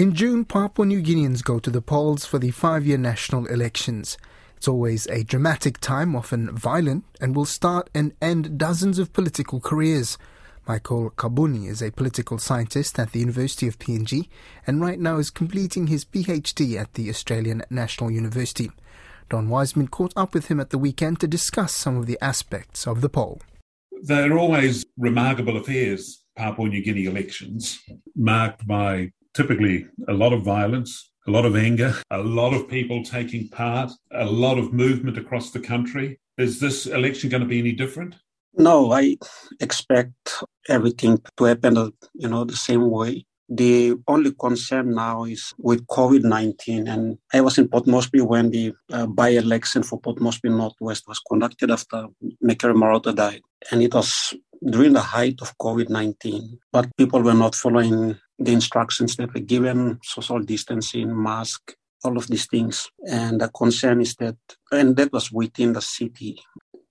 In June, Papua New Guineans go to the polls for the five year national elections. It's always a dramatic time, often violent, and will start and end dozens of political careers. Michael Kabuni is a political scientist at the University of PNG and right now is completing his PhD at the Australian National University. Don Wiseman caught up with him at the weekend to discuss some of the aspects of the poll. They're always remarkable affairs, Papua New Guinea elections, marked by typically a lot of violence, a lot of anger, a lot of people taking part, a lot of movement across the country. Is this election going to be any different? No, I expect everything to happen, you know, the same way. The only concern now is with COVID 19. And I was in Port Moresby when the uh, by election for Port Moresby Northwest was conducted after Mekere Morauta died. And it was during the height of COVID 19, but people were not following the instructions that were given, social distancing, mask, all of these things. And the concern is that, and that was within the city.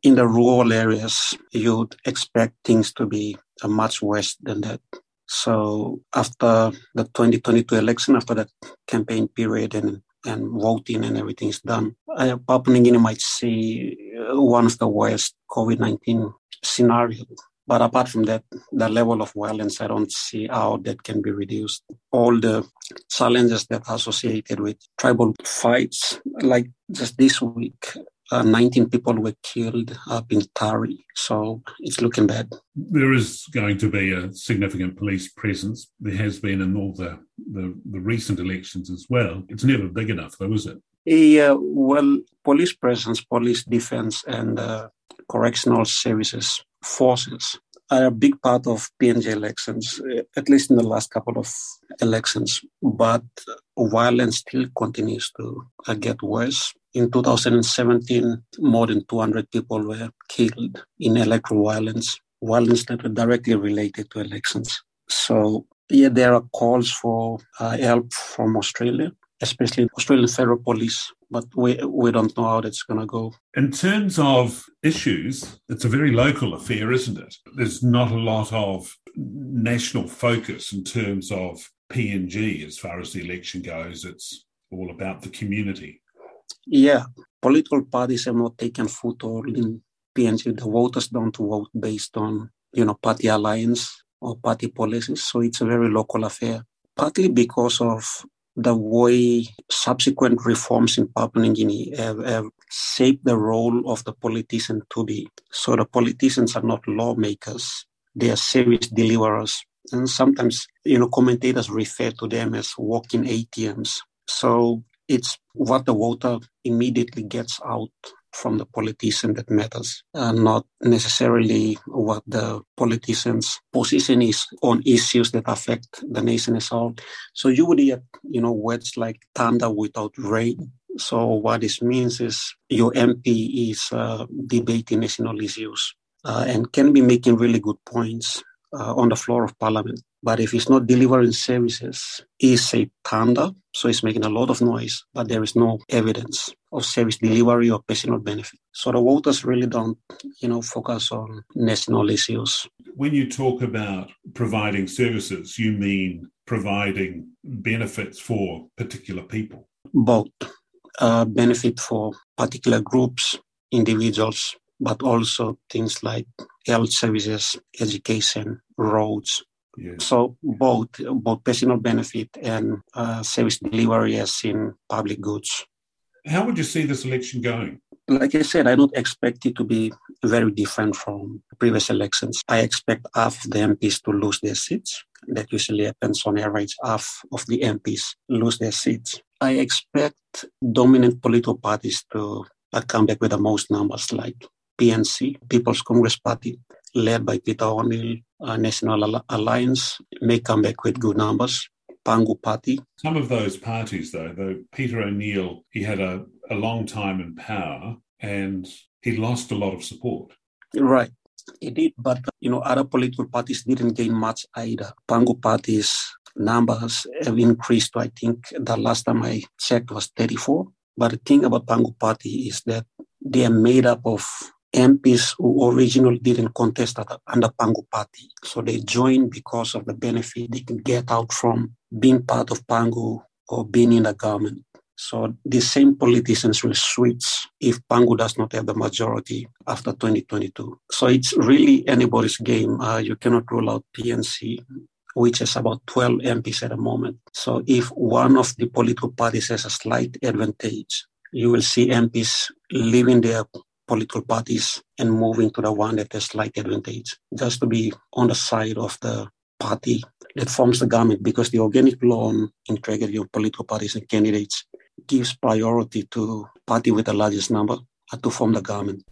In the rural areas, you'd expect things to be much worse than that. So after the 2022 election, after that campaign period and, and voting and everything is done, uh, Papua New Guinea might see uh, one of the worst COVID-19 scenarios but apart from that, the level of violence, I don't see how that can be reduced. All the challenges that are associated with tribal fights, like just this week, uh, 19 people were killed up in Tari. So it's looking bad. There is going to be a significant police presence. There has been in all the, the, the recent elections as well. It's never big enough, though, is it? Yeah, well, police presence, police defense, and uh, correctional services forces are a big part of PNG elections, at least in the last couple of elections. But violence still continues to uh, get worse. In 2017, more than 200 people were killed in electoral violence, violence that were directly related to elections. So, yeah, there are calls for uh, help from Australia especially Australian Federal Police, but we, we don't know how that's going to go. In terms of issues, it's a very local affair, isn't it? There's not a lot of national focus in terms of PNG as far as the election goes. It's all about the community. Yeah, political parties have not taken foothold in PNG. The voters don't vote based on, you know, party alliance or party policies. So it's a very local affair partly because of the way subsequent reforms in Papua New Guinea have, have, shaped the role of the politician to be. So the politicians are not lawmakers, they are service deliverers. And sometimes, you know, commentators refer to them as walking ATMs. So it's what the voter immediately gets out from the politician that matters, uh, not necessarily what the politician's position is on issues that affect the nation as a whole. So you would get, you know, words like thunder without rain. So what this means is your MP is uh, debating national issues uh, and can be making really good points uh, on the floor of parliament. But if it's not delivering services, he's a thunder, so it's making a lot of noise, but there is no evidence of service delivery or personal benefit. So the voters really don't, you know, focus on national issues. When you talk about providing services, you mean providing benefits for particular people? Both. Uh, benefit for particular groups, individuals, but also things like health services, education, roads. Yes. So both both personal benefit and uh, service delivery as in public goods. How would you see this election going? Like I said, I don't expect it to be very different from previous elections. I expect half the MPs to lose their seats. That usually happens on average. Half of the MPs lose their seats. I expect dominant political parties to uh, come back with the most numbers, like PNC, People's Congress Party, led by Peter O'Neill, uh, National Alliance, may come back with good numbers. Pangu Party. Some of those parties, though, though Peter O'Neill, he had a, a long time in power and he lost a lot of support. Right. He did, but you know, other political parties didn't gain much either. Pangu Party's numbers have increased to, I think, the last time I checked was 34. But the thing about Pangu Party is that they are made up of MPs who originally didn't contest under Pangu Party. So they joined because of the benefit they can get out from being part of Pangu or being in the government. So the same politicians will switch if Pangu does not have the majority after 2022. So it's really anybody's game. Uh, you cannot rule out PNC, which is about 12 MPs at the moment. So if one of the political parties has a slight advantage, you will see MPs leaving their political parties and moving to the one that has slight advantage, just to be on the side of the party that forms the government because the organic law on integrity of political parties and candidates gives priority to party with the largest number to form the government.